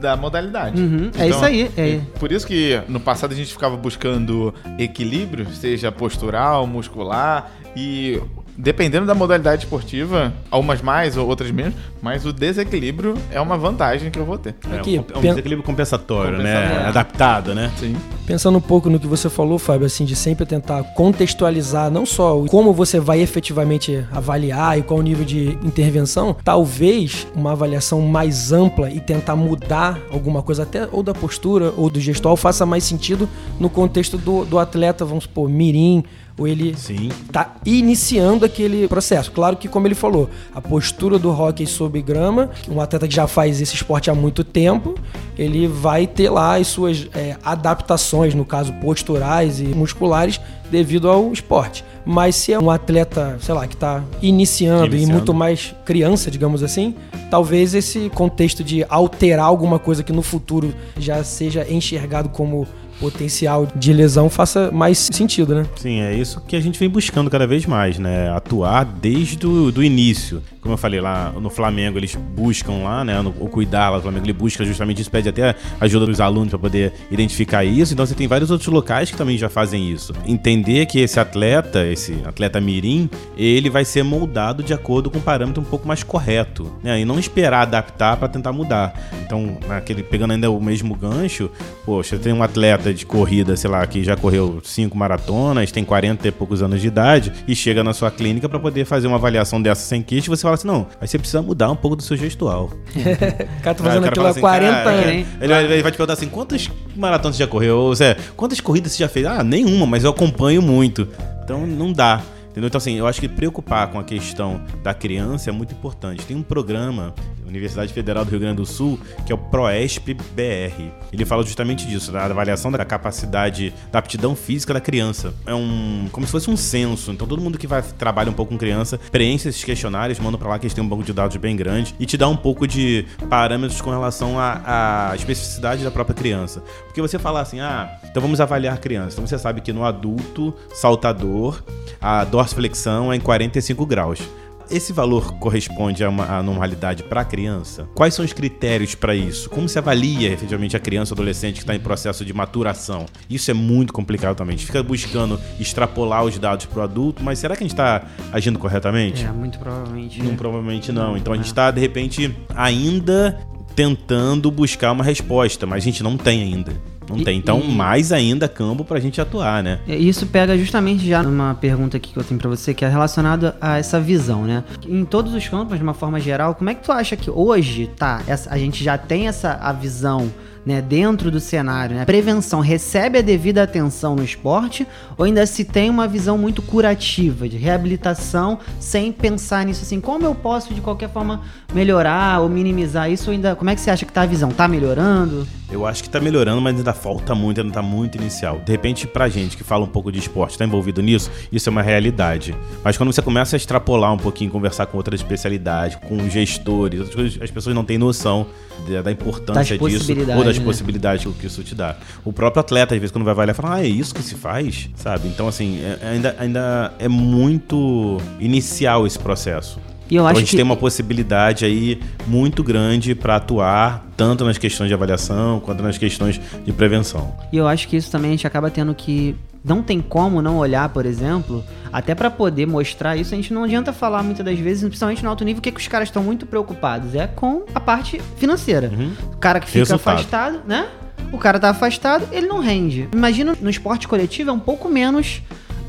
da modalidade. Uhum, então, é isso aí. É. é. Por isso que no passado a gente ficava buscando equilíbrio, seja postural, muscular, e dependendo da modalidade esportiva, algumas mais ou outras menos, mas o desequilíbrio é uma vantagem que eu vou ter. É, Aqui, é um, desequilíbrio compensatório, né? Adaptado, né? Sim. Pensando um pouco no que você falou, Fábio, assim, de sempre tentar contextualizar não só como você vai efetivamente avaliar e qual o nível de intervenção, talvez uma avaliação mais ampla e tentar mudar alguma coisa, até ou da postura ou do gestual, faça mais sentido no contexto do, do atleta, vamos supor, mirim, ou ele está iniciando aquele processo. Claro que, como ele falou, a postura do hockey sob grama, um atleta que já faz esse esporte há muito tempo, ele vai ter lá as suas é, adaptações no caso posturais e musculares, devido ao esporte. Mas se é um atleta, sei lá, que está iniciando, Iniciando. e muito mais criança, digamos assim, talvez esse contexto de alterar alguma coisa que no futuro já seja enxergado como potencial de lesão faça mais sentido, né? Sim, é isso que a gente vem buscando cada vez mais, né? Atuar desde o do início. Como eu falei lá no Flamengo, eles buscam lá, né? O cuidar lá do Flamengo, ele busca justamente isso, pede até ajuda dos alunos para poder identificar isso. Então você tem vários outros locais que também já fazem isso. Entender que esse atleta, esse atleta mirim, ele vai ser moldado de acordo com um parâmetro um pouco mais correto, né? E não esperar adaptar para tentar mudar. Então, naquele pegando ainda o mesmo gancho, poxa, tem um atleta de corrida, sei lá, que já correu cinco maratonas, tem 40 e poucos anos de idade e chega na sua clínica para poder fazer uma avaliação dessa sem kit, você fala assim: "Não, aí você precisa mudar um pouco do seu gestual". O cara tá fazendo aquilo há assim, 40 "Cara, anos. hein? Ele vai, ele vai te perguntar assim: quantas maratonas você já correu? Ou, Zé, quantas corridas você já fez? Ah, nenhuma, mas eu acompanho muito. Então não dá. Entendeu? Então, assim, eu acho que preocupar com a questão da criança é muito importante. Tem um programa, Universidade Federal do Rio Grande do Sul, que é o ProESP BR. Ele fala justamente disso, da avaliação da capacidade, da aptidão física da criança. É um. como se fosse um censo. Então, todo mundo que vai trabalha um pouco com criança preenche esses questionários, manda pra lá que eles têm um banco de dados bem grande e te dá um pouco de parâmetros com relação à, à especificidade da própria criança. Porque você fala assim, ah, então vamos avaliar a criança. Então você sabe que no adulto saltador, a dorsiflexão é em 45 graus. Esse valor corresponde a uma a normalidade para a criança? Quais são os critérios para isso? Como se avalia efetivamente a criança ou adolescente que está em processo de maturação? Isso é muito complicado também. A gente fica buscando extrapolar os dados para o adulto, mas será que a gente está agindo corretamente? É, muito provavelmente. Não, né? provavelmente não. Então a gente É. está, de repente, ainda tentando buscar uma resposta, mas a gente não tem ainda. Não E- tem. Então, e- mais ainda campo pra gente atuar, né? É, Isso pega justamente já numa pergunta aqui que eu tenho pra você, que é relacionada a essa visão, né? Em todos os campos, de uma forma geral, como é que tu acha que hoje, tá, essa- a gente já tem essa a visão, né, dentro do cenário, né? Prevenção recebe a devida atenção no esporte ou ainda se tem uma visão muito curativa, de reabilitação, sem pensar nisso assim, como eu posso de qualquer forma melhorar ou minimizar isso ou ainda, como é que você acha que tá a visão? Tá melhorando? Eu acho que tá melhorando, mas ainda falta muito, ainda tá muito inicial. De repente, pra gente que fala um pouco de esporte, tá envolvido nisso, isso é uma realidade. Mas quando você começa a extrapolar um pouquinho, conversar com outras especialidades, com gestores, outras coisas, as pessoas não têm noção da, importância disso ou das né? possibilidades que isso te dá. O próprio atleta, às vezes, quando vai avaliar, fala, ah, é isso que se faz, sabe? Então, assim, é- ainda, ainda é muito inicial esse processo. E eu Então, acho a gente que tem uma possibilidade aí muito grande para atuar tanto nas questões de avaliação quanto nas questões de prevenção. E eu acho que isso também a gente acaba tendo que. Não tem como não olhar, por exemplo, até pra poder mostrar isso, a gente não adianta falar muitas das vezes, principalmente no alto nível, o que, que os caras estão muito preocupados é com a parte financeira. Uhum. O cara que fica Resultado. afastado, né? O cara tá afastado, ele não rende. Imagina no esporte coletivo é um pouco menos.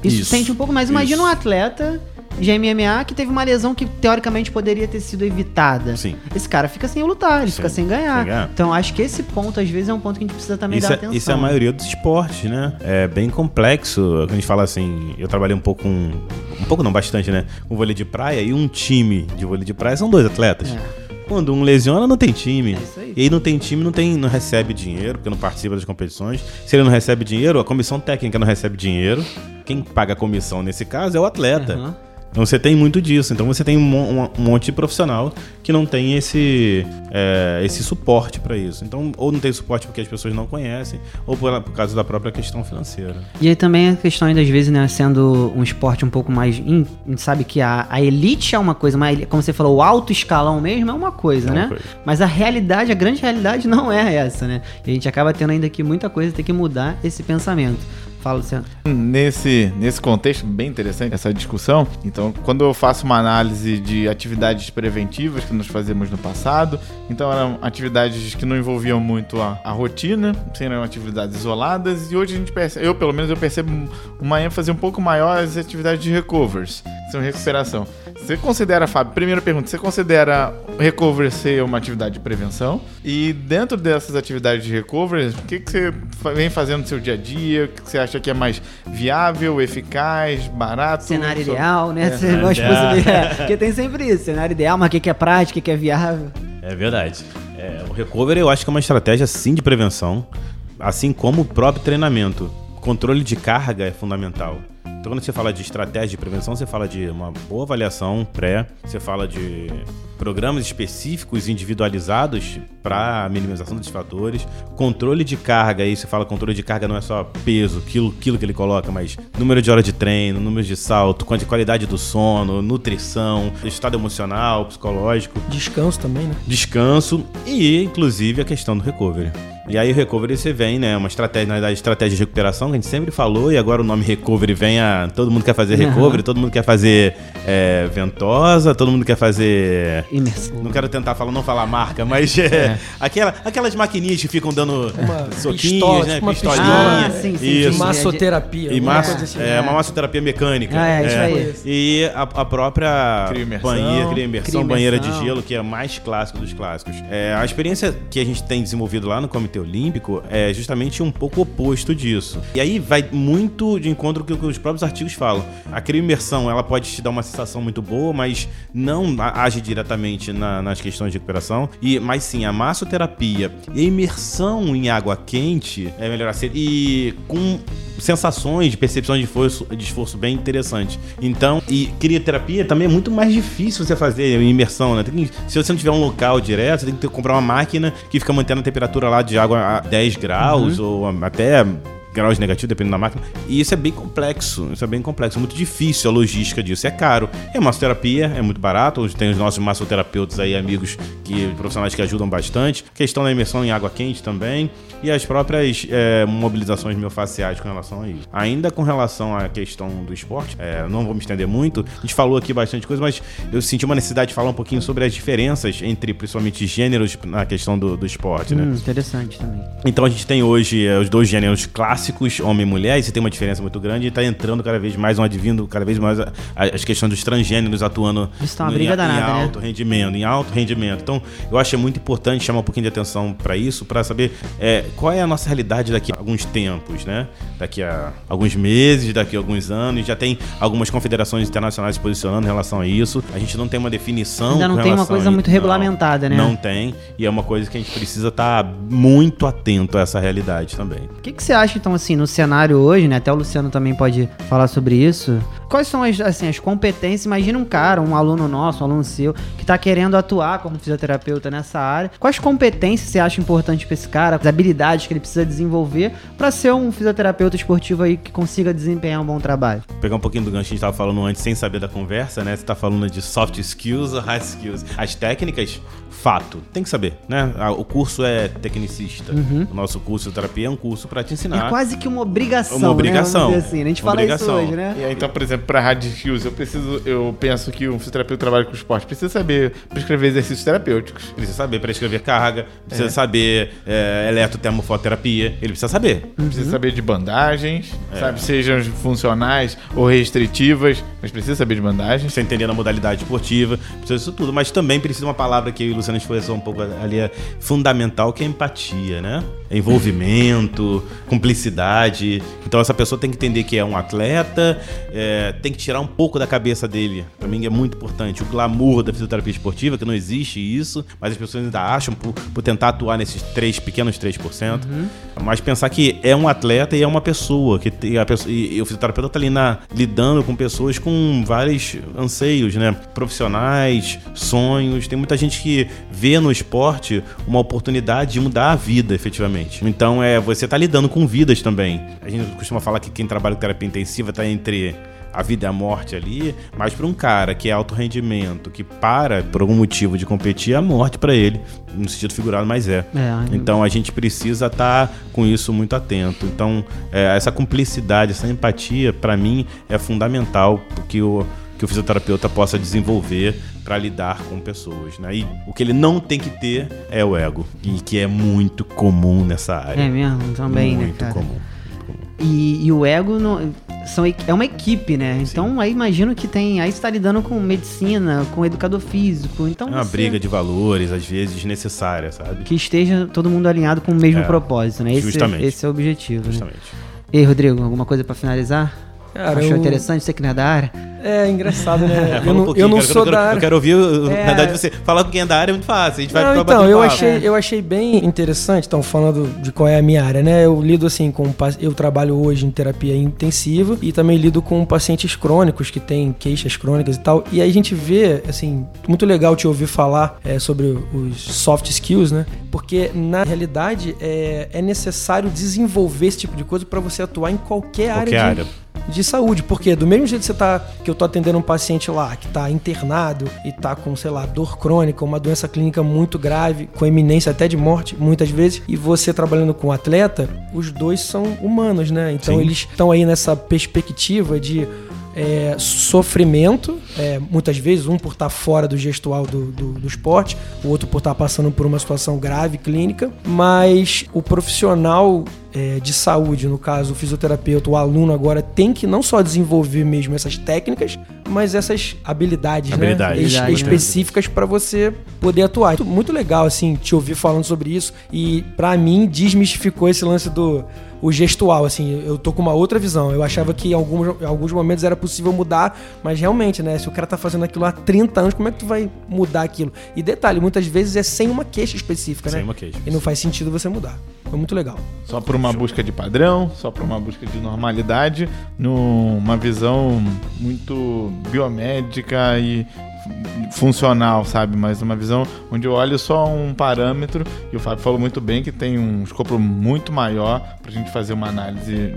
Isso, Isso, sente um pouco mais. Imagina isso. um atleta de MMA que teve uma lesão que teoricamente poderia ter sido evitada. Sim. Esse cara fica sem lutar, ele Sim, fica sem ganhar. sem ganhar. Então acho que esse ponto, às vezes, é um ponto que a gente precisa também Isso dar é, atenção. isso é a maioria dos esportes, né? É bem complexo. Quando a gente fala assim, eu trabalhei um pouco com. Um pouco não, bastante, né? Com vôlei de praia e um time de vôlei de praia são dois atletas. É. Quando um lesiona, não tem time. É isso aí. E aí não tem time, não, tem, não recebe dinheiro, porque não participa das competições. Se ele não recebe dinheiro, a comissão técnica não recebe dinheiro. Quem paga a comissão nesse caso é o atleta. Aham. Então você tem muito disso. Então você tem um, mon- monte de profissional que não tem esse, é, esse suporte para isso. Então, ou não tem suporte porque as pessoas não conhecem, ou por, por causa da própria questão financeira. E aí também a questão ainda, às vezes, né, sendo um esporte um pouco mais. in- a gente sabe que a, a elite é uma coisa, mas como você falou, o alto escalão mesmo é uma coisa, É uma né? coisa. Mas a realidade, a grande realidade não é essa, né? E a gente acaba tendo ainda aqui muita coisa, tem que mudar esse pensamento. Fala, Luciano. Nesse, nesse contexto, bem interessante essa discussão. Então, quando eu faço uma análise de atividades preventivas que nós fazemos no passado, então eram atividades que não envolviam muito a, a rotina, eram atividades isoladas, e hoje a gente percebe, eu pelo menos eu percebo uma ênfase um pouco maior às atividades de recovers, são recuperação. Você considera, Fábio, primeira pergunta, você considera o recover ser uma atividade de prevenção? E dentro dessas atividades de recover, o que, que você vem fazendo no seu dia a dia? O que, que você acha que é mais viável, eficaz, barato? Cenário ideal, né? É. Você gosta de É. Porque tem sempre isso. Cenário ideal, mas o que que é prático, o que que é viável. É verdade. É, o recovery eu acho que é uma estratégia sim de prevenção. assim como o próprio treinamento. Controle de carga é fundamental. Então, quando você fala de estratégia de prevenção, você fala de uma boa avaliação pré, você fala de programas específicos individualizados para minimização dos fatores, controle de carga, aí você fala controle de carga não é só peso, quilo, quilo que ele coloca, mas número de hora de treino, número de salto, qualidade do sono, nutrição, estado emocional, psicológico. Descanso também, né? Descanso e, inclusive, a questão do recovery. E aí o recovery você vem, né? Uma estratégia, na verdade, estratégia de recuperação que a gente sempre falou, e agora o nome recovery vem a. Todo mundo quer fazer recovery, uhum. todo mundo quer fazer é, ventosa, todo mundo quer fazer. Imersão. Não quero tentar falar, não falar marca, mas é, é. Aquela, aquelas maquininhas que ficam dando uma soquinhos, pistola, né? Tipo Pistolinha. Ah, sim, sim, e, massoterapia. E massa, assim. é, uma massoterapia mecânica. Ah, é, isso é. aí. E a, a própria banheira, cria imersão, banheira de gelo, que é mais clássico dos clássicos. É, a experiência que a gente tem desenvolvido lá no Comitê Olímpico é justamente um pouco oposto disso. E aí vai muito de encontro com o que os próprios artigos falam. A crioimersão, ela pode te dar uma sensação muito boa, mas não age diretamente na, nas questões de recuperação. E, mas sim, a massoterapia e a imersão em água quente é melhor ser. E com sensações de percepção de esforço, de esforço bem interessante. Então, e crioterapia também é muito mais difícil você fazer imersão, né? Que, se você não tiver um local direto, você tem que comprar uma máquina que fica mantendo a temperatura lá de água a 10 graus uhum. ou até graus negativos, dependendo da máquina. E isso é bem complexo. Isso é bem complexo. É muito difícil a logística disso. É caro. É massoterapia, é muito barato. Hoje tem os nossos massoterapeutas aí, amigos, que profissionais que ajudam bastante. Questão da imersão em água quente também. E as próprias é, mobilizações miofasciais com relação a isso. Ainda com relação à questão do esporte, é, não vou me estender muito. A gente falou aqui bastante coisa, mas eu senti uma necessidade de falar um pouquinho sobre as diferenças entre, principalmente, gêneros na questão do, do esporte, né? Hum, interessante também. Então a gente tem hoje é, os dois gêneros clássicos clássicos, homem e mulher, e você tem uma diferença muito grande, e está entrando cada vez mais um advindo, cada vez mais a, a, as questões dos transgêneros atuando Isso tá uma briga em, danada, em né? alto né? rendimento, em alto rendimento. Então, eu acho muito importante chamar um pouquinho de atenção para isso, para saber é, qual é a nossa realidade daqui a alguns tempos, né? Daqui a alguns meses, daqui a alguns anos, já tem algumas confederações internacionais se posicionando em relação a isso. A gente não tem uma definição. Ainda não tem uma coisa muito regulamentada, não, né? Não tem, e é uma coisa que a gente precisa estar tá muito atento a essa realidade também. O que, que você acha, então, então, assim, no cenário hoje, né? Até o Luciano também pode falar sobre isso. Quais são as, assim, as competências? Imagina um cara, um aluno nosso, um aluno seu, que está querendo atuar como fisioterapeuta nessa área. Quais competências você acha importante para esse cara? As habilidades que ele precisa desenvolver para ser um fisioterapeuta esportivo aí que consiga desempenhar um bom trabalho? Vou pegar um pouquinho do gancho que a gente estava falando antes, sem saber da conversa, né? Você está falando de soft skills hard skills. As técnicas, fato, tem que saber, né? O curso é tecnicista. Uhum. O nosso curso de terapia é um curso para te ensinar. É quase que uma obrigação. Uma obrigação. Né? assim. A gente fala obrigação. isso hoje, né? E aí, então, por exemplo, para hard skills, eu preciso, eu penso que um fisioterapeuta que trabalha com esporte precisa saber prescrever exercícios terapêuticos. Precisa saber prescrever carga, precisa é. saber é, eletrotermofoterapia, ele precisa saber. Uhum. Precisa saber de bandagens, é. sabe, sejam funcionais ou restritivas, mas precisa saber de bandagens. Precisa entender a modalidade esportiva, precisa disso tudo, mas também precisa uma palavra que o Luciano expressou um pouco ali, é fundamental, que é empatia, né? Envolvimento, cumplicidade. Então essa pessoa tem que entender que é um atleta, é, tem que tirar um pouco da cabeça dele. Pra mim é muito importante. O glamour da fisioterapia esportiva, que não existe isso, mas as pessoas ainda acham por, por tentar atuar nesses três pequenos 3%. Uhum. Mas pensar que é um atleta e é uma pessoa. que tem a pessoa, e, e o fisioterapeuta tá ali na, lidando com pessoas com vários anseios, né? Profissionais, sonhos. Tem muita gente que vê no esporte uma oportunidade de mudar a vida, efetivamente. Então é você tá lidando com vidas também. A gente costuma falar que quem trabalha com terapia intensiva tá entre a vida e a morte ali, mas para um cara que é alto rendimento, que para por algum motivo de competir, é a morte para ele, no sentido figurado, mas é. é então a gente precisa estar tá com isso muito atento. Então, é, essa cumplicidade, essa empatia, para mim, é fundamental, porque o que o fisioterapeuta possa desenvolver para lidar com pessoas, né? E o que ele não tem que ter é o ego, e que é muito comum nessa área. É mesmo, também, muito né, cara? comum. E, e, o ego não, são, é uma equipe, né? Então Sim. aí imagino que tem. Aí está lidando com medicina, com educador físico. Então é uma você, briga de valores, às vezes, desnecessária, sabe? Que esteja todo mundo alinhado com o mesmo é, propósito, né? Esse, justamente. esse é o objetivo. Justamente. Né? E aí, Rodrigo, alguma coisa para finalizar? Cara, Achou eu- interessante você que não é da área? É engraçado, né? É, eu um eu não cara, sou eu quero, da área. Eu quero ouvir, na É. verdade, você falar com quem é da área é muito fácil. A gente vai Não, ficar então, eu papo. achei, eu achei bem interessante, então, falando de qual é a minha área, né? Eu lido assim com. Eu trabalho hoje em terapia intensiva e também lido com pacientes crônicos que têm queixas crônicas e tal. E aí a gente vê, assim, muito legal te ouvir falar é, sobre os soft skills, né? Porque na realidade é, é necessário desenvolver esse tipo de coisa para você atuar em qualquer, Qualquer área, área. De, de saúde. Porque do mesmo jeito que você tá. que eu tô atendendo um paciente lá que tá internado e tá com, sei lá, dor crônica, uma doença clínica muito grave, com eminência até de morte, muitas vezes, e você trabalhando com um atleta, os dois são humanos, né? Então Sim. eles estão aí nessa perspectiva de. É, sofrimento, é, muitas vezes, um por estar fora do gestual do, do, do esporte, o outro por estar passando por uma situação grave, clínica, mas o profissional é, de saúde, no caso o fisioterapeuta, o aluno agora tem que não só desenvolver mesmo essas técnicas, mas essas habilidades, Habilidades, né? Es- Habilidades, né? específicas para você poder atuar. Muito, muito legal, assim, te ouvir falando sobre isso e para mim desmistificou esse lance do o gestual, assim, eu tô com uma outra visão. Eu achava que em alguns, em alguns momentos era possível mudar, mas realmente, né, se o cara tá fazendo aquilo há 30 anos, como é que tu vai mudar aquilo? E detalhe, muitas vezes é sem uma queixa específica, Sem né? uma queixa. E não faz sentido você mudar. Foi muito legal. Só por uma busca de padrão, só por uma busca de normalidade, numa visão muito biomédica e funcional, sabe? Mas uma visão onde eu olho só um parâmetro, e o Fábio falou muito bem que tem um escopo muito maior pra gente fazer uma análise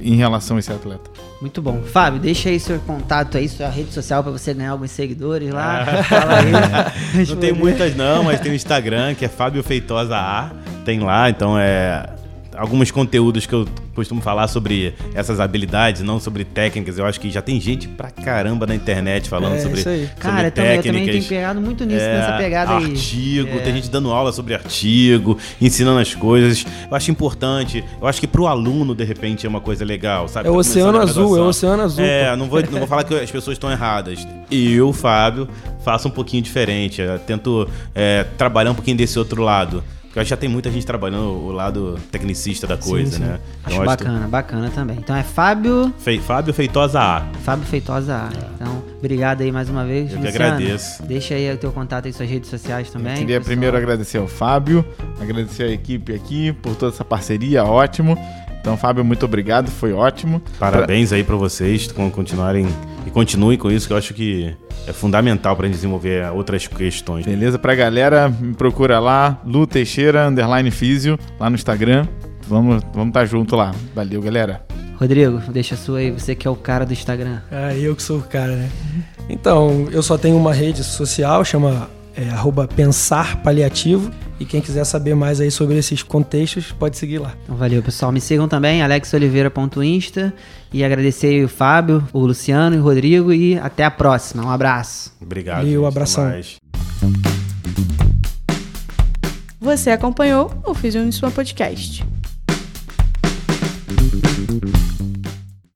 em relação a esse atleta. Muito bom. Fábio, deixa aí seu contato aí, sua rede social pra você ganhar alguns seguidores lá. Fala aí. Não tem muitas não, mas tem o Instagram, que é Fábio Feitosa A. Tem lá, então é alguns conteúdos que eu costumo falar sobre essas habilidades, não sobre técnicas. Eu acho que já tem gente pra caramba na internet falando É, sobre, isso aí. sobre Cara, também, eu também técnicas. pegado muito nisso, É, nessa pegada aí. artigo, É. tem gente dando aula sobre artigo, ensinando as coisas. Eu acho importante. Eu acho que pro aluno, de repente, é uma coisa legal, sabe? É o Tá oceano azul, é o oceano azul. É, não vou, não vou falar que as pessoas estão erradas. Eu, Fábio, faço um pouquinho diferente. Eu tento é, trabalhar um pouquinho desse outro lado. Porque eu acho que já tem muita gente trabalhando o lado tecnicista da coisa, sim. né? Acho Então, que- bacana, bacana também. Então é Fábio, Fe- Fábio Feitosa A. Fábio Feitosa A. Então, obrigado aí mais uma vez. Eu que Luciano, agradeço. Deixa aí o teu contato aí, suas redes sociais também. Queria pessoal. primeiro agradecer ao Fábio, agradecer a equipe aqui por toda essa parceria, ótimo. Então, Fábio, muito obrigado, foi ótimo. Parabéns aí pra vocês com continuarem continuem com isso, que eu acho que é fundamental pra gente desenvolver outras questões. Beleza? Pra galera, me procura lá, Lu Teixeira, underline Físio, lá no Instagram. Vamos vamos estar junto lá. Valeu, galera. Rodrigo, deixa a sua aí, você que é o cara do Instagram. Ah, eu que sou o cara, né? Então, eu só tenho uma rede social, chama é, arroba Pensar Paliativo. E quem quiser saber mais aí sobre esses contextos, pode seguir lá. Então valeu, pessoal. Me sigam também, alexoliveira.insta. E agradecer aí o Fábio, o Luciano e o Rodrigo. E até a próxima. Um abraço. Obrigado. Gente. Até abração. mais. Você acompanhou o Fiz um Podcast.